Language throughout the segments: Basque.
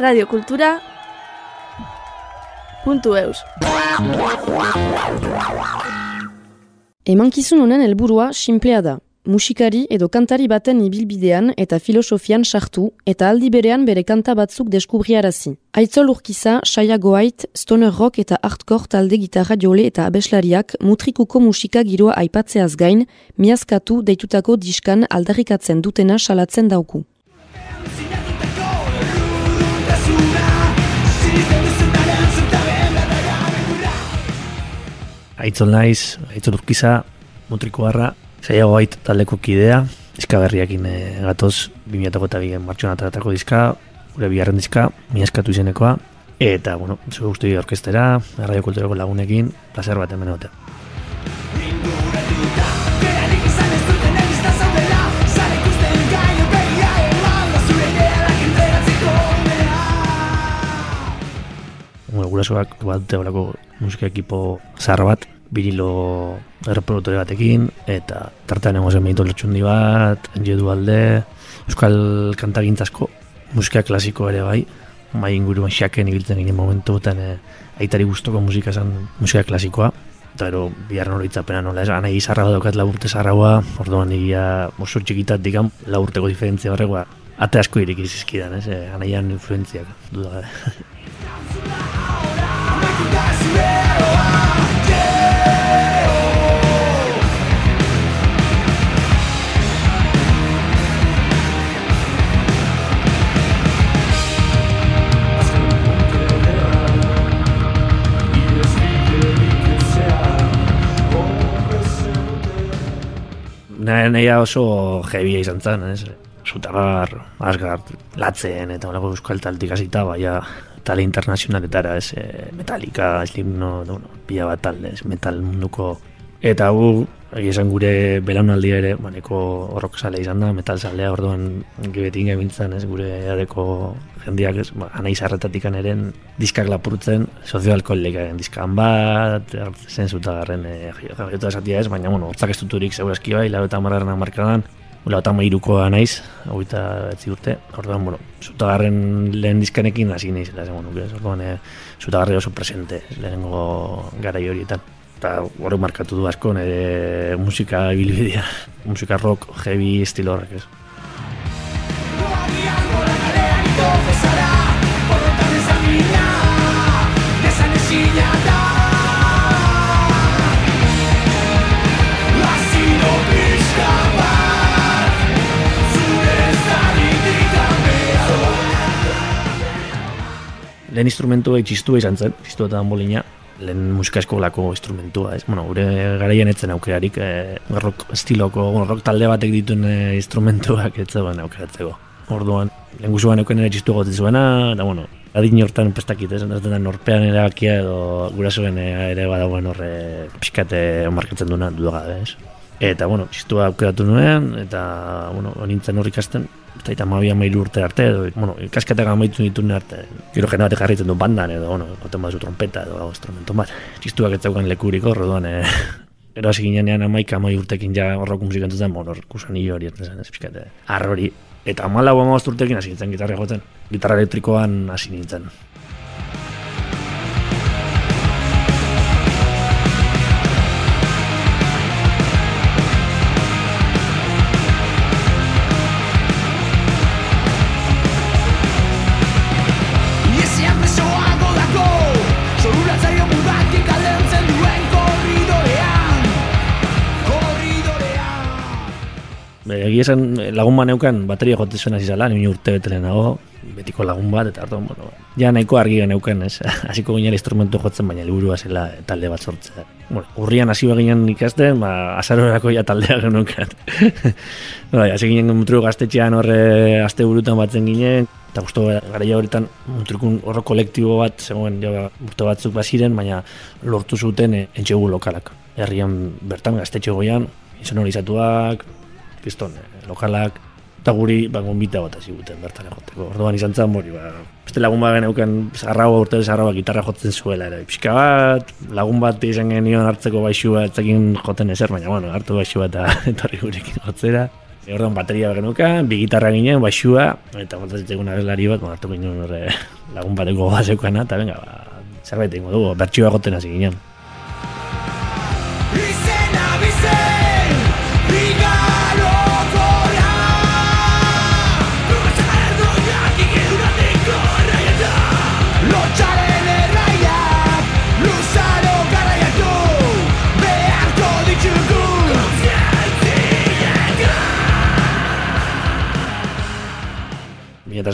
Radio Kultura puntu eus. Emankizun honen helburua sinplea da. Musikari edo kantari baten ibilbidean eta filosofian sartu eta aldi berean bere kanta batzuk deskubriarazi. Aitzol urkiza, saia goait, stoner rock eta hardcore talde gitarra jole eta abeslariak mutrikuko musika giroa aipatzeaz gain, miazkatu deitutako diskan aldarrikatzen dutena salatzen dauku. Aitzol naiz, aitzol urkiza, mutriko harra, zaila goait taldeko kidea, diska berriakin e, gatoz, 2008 eta bigen ataratako diska, gure biharren diska, miaskatu izenekoa, eta, bueno, zu guztu orkestera, radio kulturako lagunekin, placer bat hemen Bueno, gurasoak bat olako musika ekipo zahar bat, vinilo erreproduktore batekin, eta tartean egon zen benito lotxundi bat, enjedu alde, euskal kantagintzazko, musika klasiko ere bai, mai inguruan xaken ibiltzen ginen momentu, eta e, aitari guztoko musika zen musika klasikoa, eta ero bihar nolo itzapena nola, ez, anai izarra daukat laburte zarraua, orduan egia oso txikitat dikam, laburteko diferentzia horregoa, ate asko irik izizkidan, ez, e, anaian influenziak, duda, Nahi oso jebia izan zen, ez? Zutagar, Asgard, Latzen, eta olako euskal taltik azita, baina tale internazionaletara, ez, e, Metallica, Slipknot, no, no, pila bat talde, ez, metal munduko. Eta gu, esan gure belaunaldia ere, baneko horrok sale izan da, metal salea, orduan gebetin gebintzen, ez, gure adeko jendiak, ez, ba, anai zarretatik eren diskak lapurtzen, sozioalkoholik egen diskan bat, zen zutagarren, e, jota esatia ez, baina, bueno, hortzak ez duturik segurazki bai, lau eta margarren amarkadan, Ula eta mairukoa naiz, hau eta etzi urte. Orduan, bueno, zutagarren lehen dizkanekin hasi nahi zela, zengo nuke. Orduan, e, zutagarri oso presente, lehenengo gara horietan. Eta hori markatu du asko, nire musika bilbidea, musika rock, heavy, estilo horrek ez. Lehen instrumentua itxistua izan zen, txistua eta danbolina, lehen musika eskolako instrumentua, ez? Bueno, gure garaian etzen aukerarik, e, rock estiloko, bueno, rock talde batek dituen e, instrumentuak ez zegoen aukeratzeko. Orduan, lehen guzuan euken ere txistu gotzen zuena, eta bueno, adin hortan pestakit, ez? Ez norpean erabakia edo gurasoen ere badagoen horre pixkate markatzen duena dudaga, ez? Eta, bueno, txistua aukeratu nuen, eta, bueno, nintzen horrik ikasten, eta eta mabia mailu urte arte, edo, bueno, ikasketak amaitu ditu arte. Gero jena batek jarritzen du bandan, edo, bueno, goten baduzu trompeta, edo, instrumento bat. Txistuak ez zaukan lekurik hor, edoan, eh, ero hasi ginean amaika amai urtekin ja horroko musik entzuten, bon, hor, kusan hori, ez zen, ez pixkate, arrori. Eta amala hua urtekin hasi nintzen gitarra joten, gitarra elektrikoan hasi nintzen. Egia esan lagun bat neukan bateria jote zuen hasi zala, nire urte betelen nago, betiko lagun bat, eta hartu, bueno, ja nahiko argi neukan, ez, hasiko ginen instrumentu jotzen, baina liburua zela talde bat sortzea. Bueno, urrian hasi ginen ikasten, ba, azarorako ja taldea genukan. ba, hasi ginen mutru gaztetxean horre aste burutan batzen ginen, eta guztu gara horretan mutrukun horro kolektibo bat, zegoen ja, urte batzuk baziren, baina lortu zuten e, entxegu lokalak. Herrian bertan gaztetxe goian, insonorizatuak, piston, eh, lokalak, eta guri ba, gombita bat hasi guten bertan egoteko. Orduan izan zen mori, ba, beste lagun bat geneuken zarraua urte zarraua gitarra jotzen zuela ere. Pixka bat, lagun bat izan genion hartzeko baixua etzekin joten ezer, baina bueno, hartu baixua eta etorri gurekin jotzera. Orduan bateria genukan, bi gitarra ginen, baixua, eta faltatzen egun abeslari bat, hartu ginen lagun bateko bazeukana, eta venga, ba, zerbait egingo dugu, bertxioa goten hasi ginen.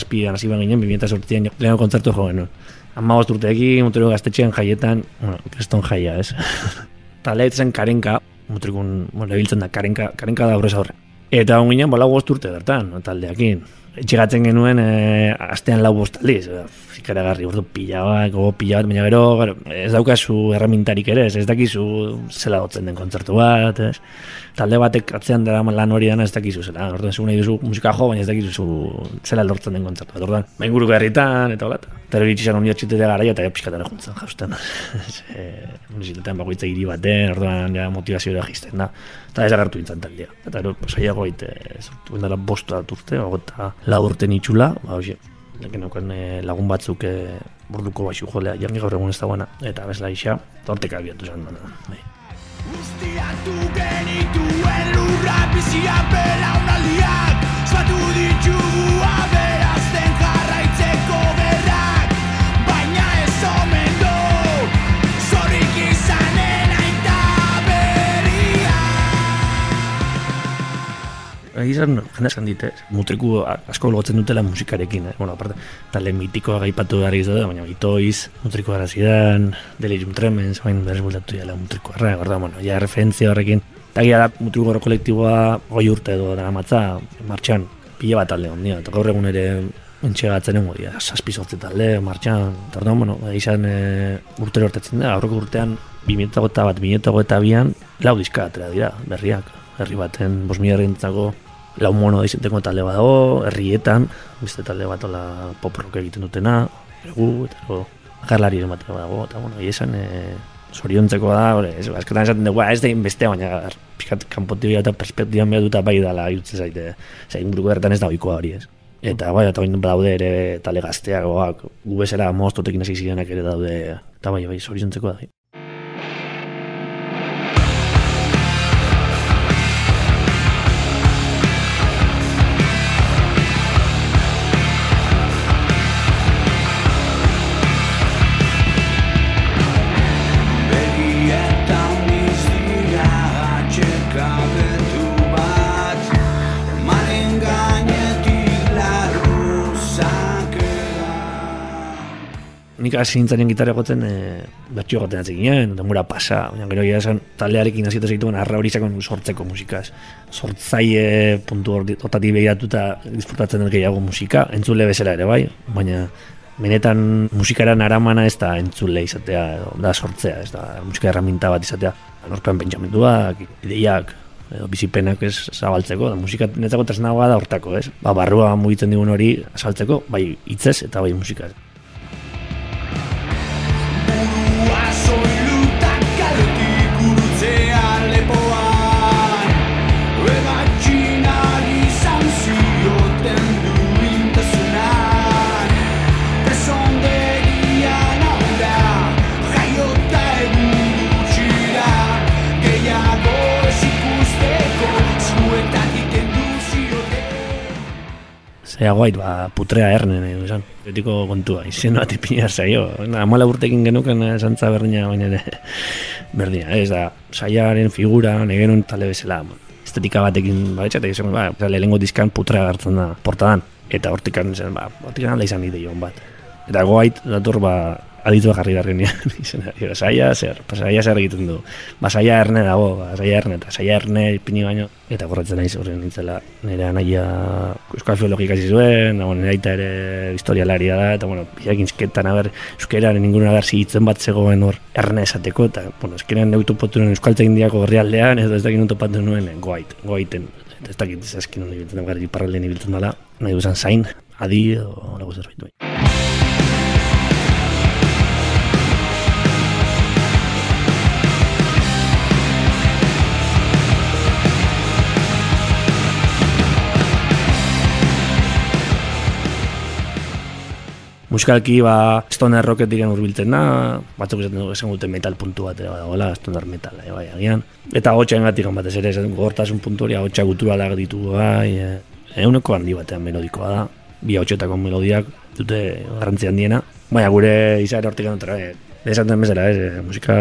Bimia eta azpian hasi behar ginen, bimia eta sortzian leheno kontzertu jo genuen. Bost urteekin, mutero gaztetxean jaietan, bueno, kriston jaia, ez? Eta lehetzen karenka, mutrikun, bueno, lebiltzen da, karenka, karenka da aurrez aurre. Eta hon ginen, bost urte bertan, taldeakin. Etxegatzen genuen, e, astean lau bost aldiz, e, ikaragarri, ordu pila bat, gogo pila bat, baina gero, gero, ez daukazu erremintarik ere, ez, ez dakizu zela gotzen den kontzertu bat, ez. Talde batek atzean dara lan hori dana ez dakizu zela, orduan segun nahi duzu musika jo, baina ez dakizu zu zela lortzen den kontzertu bat, orduan, bain guru herritan, eta hola, eta hori itxizan unibertsitatea garaia, eta pixkatara juntzen jausten. e, unibertsitatean bakoitza hiri baten, orduan ja, motivazioa jisten da, eta ez agertu nintzen taldea. Eta ero, pasaiago ite, sortu dela bosta urte, eta lau urte nitxula, ba, hoxe, Lekin naukan eh, lagun batzuk e, burduko baixu jolea, jangi gaur egun ez dagoena, eta bezla isa, eta hortek abiatu zen dana. Bai. Ustiatu genituen lurra bizia Izan, jende esan dit, eh? mutriku asko lotzen dutela musikarekin, eh? bueno, aparte, talde mitikoa gaipatu behar izate, baina itoiz, mutriku gara zidan, delirium tremens, bain berez bultatu dela mutriku erra, gorda, bueno, ja referentzia horrekin, eta gira da, mutriku goro kolektiboa goi urte edo dara matza, martxan, pila bat talde ondia, eta gaur egun ere entxegatzen nengo dira, saspi sortze talde, martxan, eta orduan, bueno, izan e, urtero hortetzen da, aurreko urtean, 2008 bat, 2008 bian, lau diska atera dira, berriak, herri baten, bos mila herrientzako, lau mono izateko talde bat dago, herrietan, beste talde bat ola pop rock egiten dutena, egu, eta ero, jarlari ere batera dago, eta bueno, esan, e, zoriontzeko da, hori, ez, askotan esaten dugu, "Ba, ez da inbeste, baina pixkat kanpotik eta perspektiban behar duta bai dala, irutzen zaite, zain inguruko bertan ez da oikoa hori ez. Eta bai, eta bain daude ere tale gazteak, goak, gu bezala moztotekin ere daude, eta bai, bai, zoriontzeko da. Nik hasi nintzen gitarra gotzen, e, bertxio goten atzen ginen, denbora pasa, baina gero ja esan taldearekin hasietu zituen arra hori izakon sortzeko musikaz. Sortzaile puntu hori begiratuta disfrutatzen dut gehiago musika, entzule bezala ere bai, baina benetan musikaren aramana ez da entzule izatea, edo, da sortzea, ez da musika erraminta bat izatea, norpen pentsamenduak, ideiak, edo bizipenak ez zabaltzeko, da musika netzako tresna bat da hortako, ez? Ba, barrua mugitzen digun hori azaltzeko, bai hitzez eta bai musikaz. Zea guait, ba, putrea ernen edo esan. Betiko kontua, izen bat ipina zaio. Amala urtekin genuken esantza berdina, baina ere berdina. Ez da, saiaren figura, negenun tale bezala. Estetika batekin, ba, etxatek izan, ba, lehenengo diskan putrea gartzen da portadan. Eta hortikan, ba, hortikan alda izan idei hon bat. Eta goait, dator, ba, aditua jarri behar digo, saia zer, saia zer egiten du. Ba, saia erne dago, ba, saia erne, eta saia erne ipini baino, eta gorratzen naiz horren nintzela, nire anaia euskal filologika hasi zuen, nire aita ere historialaria da, eta, bueno, biak insketan, aber, euskeraren inguruan aber zigitzen bat zegoen hor, erne esateko, eta, bueno, euskeran neutu potu nuen euskal tegindiako gerrialdean, ez da ez dakit non topatu nuen, goait, goaiten, eta ez dakit ez eskin hon ibiltzen, gara iparraldean ibiltzen dela, nahi duzan zain, adi, o, lagu zerbait Musikalki, ba, stoner rocket diren urbiltzen da, batzuk esaten dugu esan dute metal puntu bat ere badagoela, stoner metal, e, bai, agian. Eta hotxain gatik batez ere, esan gortasun puntu hori, hotxa guturalak ditu, bai, e, euneko handi batean melodikoa da, bi hotxetako melodiak dute garrantzi handiena. Baina gure izaera hortik anotara, e, esan den bezala, ez, e, musika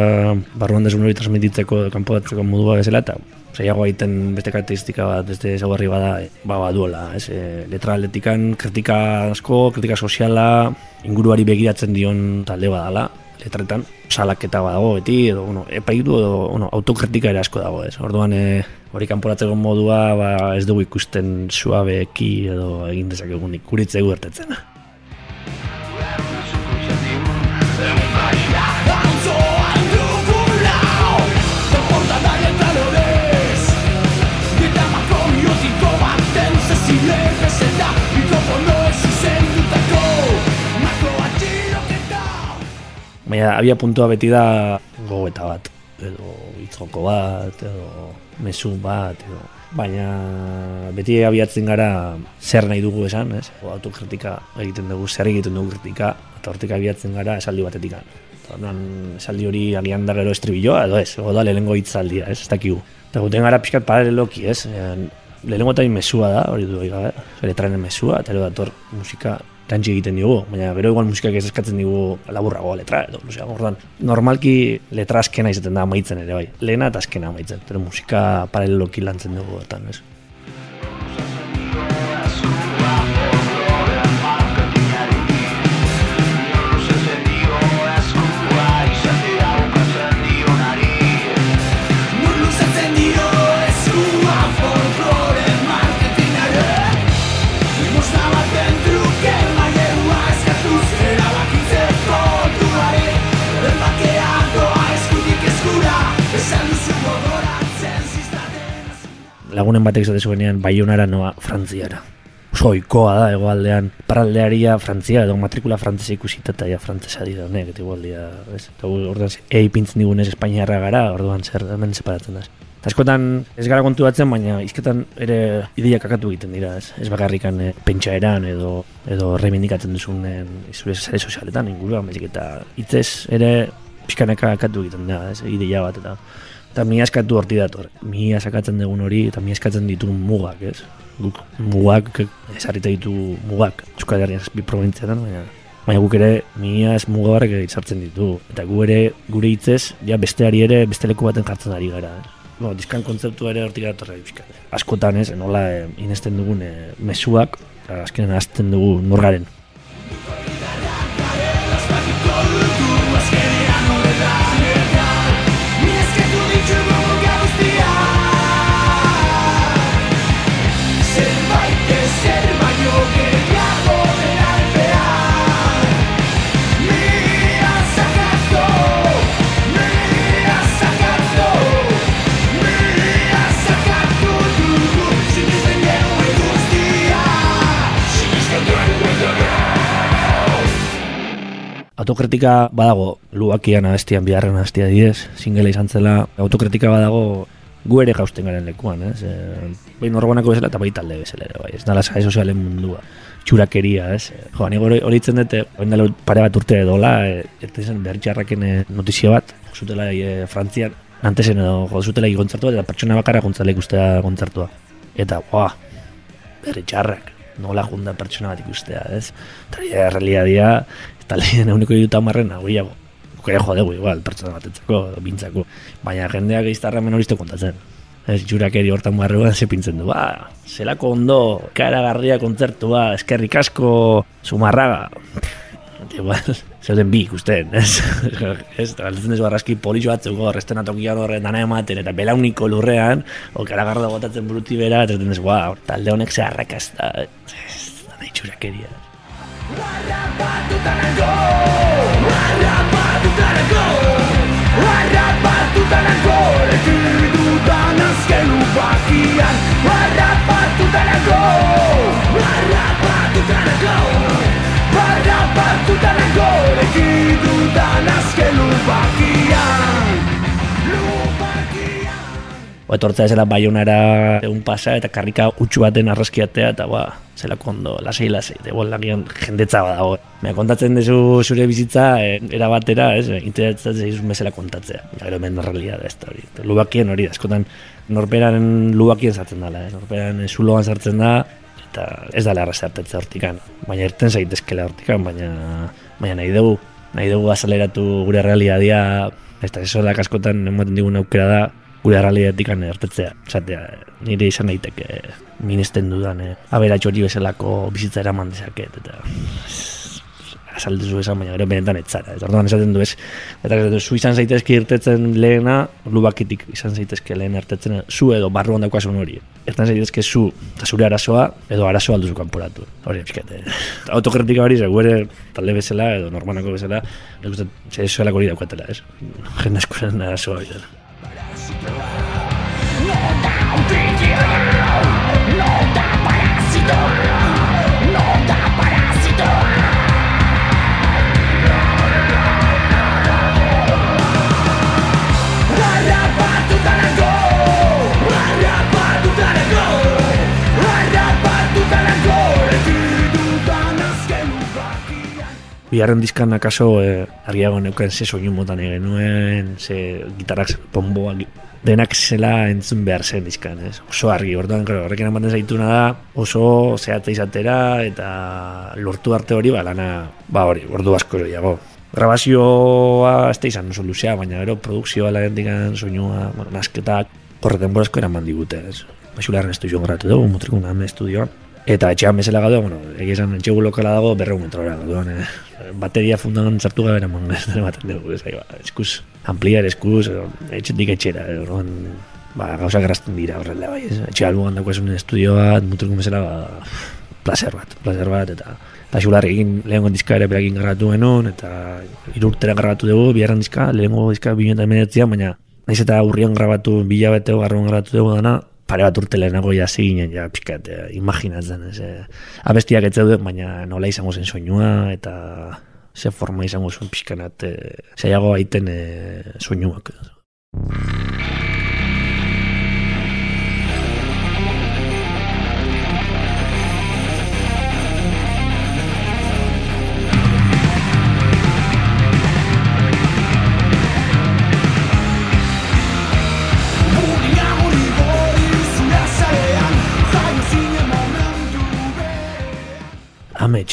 barruan desun hori transmititzeko, kanpo datzeko modua bezala, eta zaiago egiten beste karakteristika bat, beste ezaugarri bada, e, ba, baduela, ez, e, letra atletikan, kritika asko, kritika soziala, inguruari begiratzen dion talde badala, letretan, salaketa badago beti, edo, bueno, epaitu, edo, bueno, autokritika ere asko dago, ez, orduan, e, hori kanporatzeko modua, ba, ez dugu ikusten suabeki edo egin dezakegunik, kuritzegu ertetzen. Baina, abia puntua beti da gogoeta bat, edo itzoko bat, edo mezu bat, edo... Baina beti abiatzen gara zer nahi dugu esan, ez? O, autokritika egiten dugu, zer egiten dugu kritika, eta hortik abiatzen gara esaldi batetik. Orduan, esaldi hori agian da gero estribilloa, edo ez, o da lehenengo hitzaldia, ez, ez dakigu. Eta guten gara pixkat paraleloki, ez? Lehenengo eta mesua da, hori du gabe, letranen mesua, eta dator musika tantzi egiten digu, baina gero igual musikak ez eskatzen digu laburrago letra, edo, osea, orduan, normalki letra askena izaten da amaitzen ere, bai, lehena eta askena amaitzen, pero musika paraleloki lantzen dugu, eta, ez? Lagunen batek esate zuenean Baionara noa Frantziara. Oso oikoa da, egoaldean, paraldearia Frantzia, edo matrikula frantzesa ikusita eta ja frantzesa dira honek, eta igual dira, ez? Eta orduan, ea ipintzen digunez Espainiarra gara, orduan zer, hemen separatzen da. Askotan ez gara kontu batzen, baina izketan ere ideiak akatu egiten dira, ez? Ez bakarrikan e, pentsaeran edo edo reivindikatzen duzun e, zure sare sozialetan inguruan, baizik eta hitzez ere pixkanaka akatu egiten da, ez? Ideia bat eta eta mi askatu horti dator. Mi sakatzen dugun hori eta mi eskatzen ditu mugak, ez? Guk mugak, esarrita ditu mugak, Euskal Herrian bi probintziatan, baina Baina guk ere miaz mugabarrak sartzen ditu. Eta gu ere gure hitzez, ja besteari ere beste leku baten jartzen ari gara. Eh? No, diskan kontzeptu ere hortik datorra pixkat. Askotan ez, nola eh, inesten dugun eh, mezuak, eta azkenean azten dugu norgaren. Autokritika badago, luakian abestian biharren abestia diez, singela izan zela, autokritika badago gu ere jausten garen lekuan, ez? E, bai norbanako bezala eta bai talde bezala ere, bai, ez dala sare sozialen mundua, txurakeria, ez? Jo, nik hori itzen dute, orain dela pare bat urte edola, e, eta zen notizia bat, zutela e, Frantzian, antesen edo jo zutela kontzertua, eta pertsona bakarra gontzala ikustea kontzertua. Eta, boa, bertxarrak, nola junda pertsona bat ikustea, ez? Eta ja, realidadia, eta lehen eguneko iruta marren nagoiago. Guk ere jodegu igual, pertsona batetzako, bintzako. Baina jendeak iztarra menoriste kontatzen. Ez jurakeri hortan barruan ze pintzen du. Ba, zelako ondo, karagarria kontzertua, eskerrik asko, sumarraga. Igual, zeuden bi ikusten, ez? ez, eta galdetzen dezu arraski politxo batzuk hor, estenatokian horren dana ematen, eta belauniko lurrean, o karagarra botatzen buruti bera, eta esaten dezu, wow, talde honek ze arrakazta, ez, dana itxurakeria. Harrapatutanako azken lubakian Lubakian etortzea zela baionara egun pasa eta karrika utxu baten arraskiatea eta ba, zela kondo, lasei lasei, de bol lagian jendetza badago. Me kontatzen dezu zure bizitza e, era batera, ez, interesatzen zaizun bezala kontatzea. Ja, gero hemen realia da ez da hori. Lubakien hori da, eskotan norperan lubakien sartzen dela, ez, norperan zuloan sartzen da, eta ez dala arraza hartetze hortikan. Baina irten zaitezkela hortikan, baina, baina nahi dugu, nahi dugu azaleratu gure realiadia, ez da, eso da askotan ematen digun aukera da, gure realiatik ertetzea. Zatea, nire izan daiteke ministen dudan, eh, aberatxo bezalako bizitza eraman dezaket, eta azaldezu esan, baina gero benetan etzara. Ez orduan esaten du ez, eta du, zu izan zaitezke irtetzen lehena, lubakitik izan zaitezke lehen irtetzen, zu edo barruan daukasun hori. Ertan zaitezke zu, eta zure arazoa, edo arazoa alduzu kanporatu. Hori, pixkate. Autokritika hori, zego ere, talde bezala, edo normanako bezala, nik uste, zezuelako hori daukatela, ez? Jende askoren arazoa hori dela. Harrapatutarako, Bigarren dizkan akaso eh, argiago neuken ze soinu motan genuen, ze gitarrak pomboa, denak zela entzun behar zen dizkan, ez? Oso argi, orduan, claro, horrekin ematen zaituna da, oso zehatza izatera, eta lortu arte hori, ba, lana, ba hori, ordu asko gehiago. Grabazioa ez da izan oso luzea, baina gero produkzioa lagendikan soinua, bueno, nasketak, horre denbora asko eraman digute, ez? Baxularren estudioan gratu dugu, mutrikun estudioan. Eta etxean bezala gaude, bueno, egia esan etxegu lokala dago berreun metrora gaduan, eh? Bateria fundan sartu gabe eraman ematen dugu, ez ba, eskuz, ampliar eskuz, etxetik etxera, orduan, ba, gauza grazten dira horrela, bai, ez? Etxe albuan dagoesun estudioa, mutrikun bezala, ba, placer bat, placer bat, eta eta xular egin lehengo diska ere berakin garratu genuen, eta irurtera garratu dugu, biharren lehengo diska bimenta emenetzian, baina naiz eta urrian grabatu, bilabeteo garruan grabatu dugu dana, pare bat urte lehenago ja ziginen, ja, pixkat, eh, imaginatzen, ez, eh, abestiak ez zeuden, baina nola izango zen soinua, eta ze forma izango zuen pixkanat, eh, zaiago aiten eh, soinuak.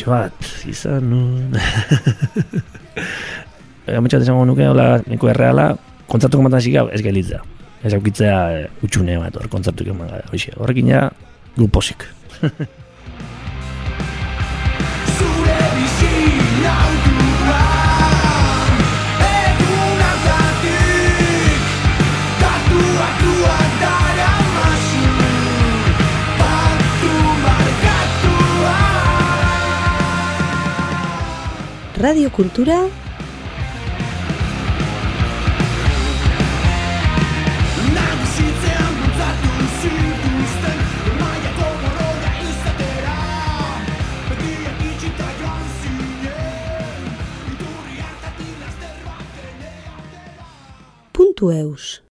Amets bat, izan nun... Amets bat izango nuke, hola, neko erreala, kontzertu komatan zika, ez gelitza. Ez aukitzea e, utxune bat, hor kontzertu keman gara. Horrekin ja, gu laster baten puntu eus.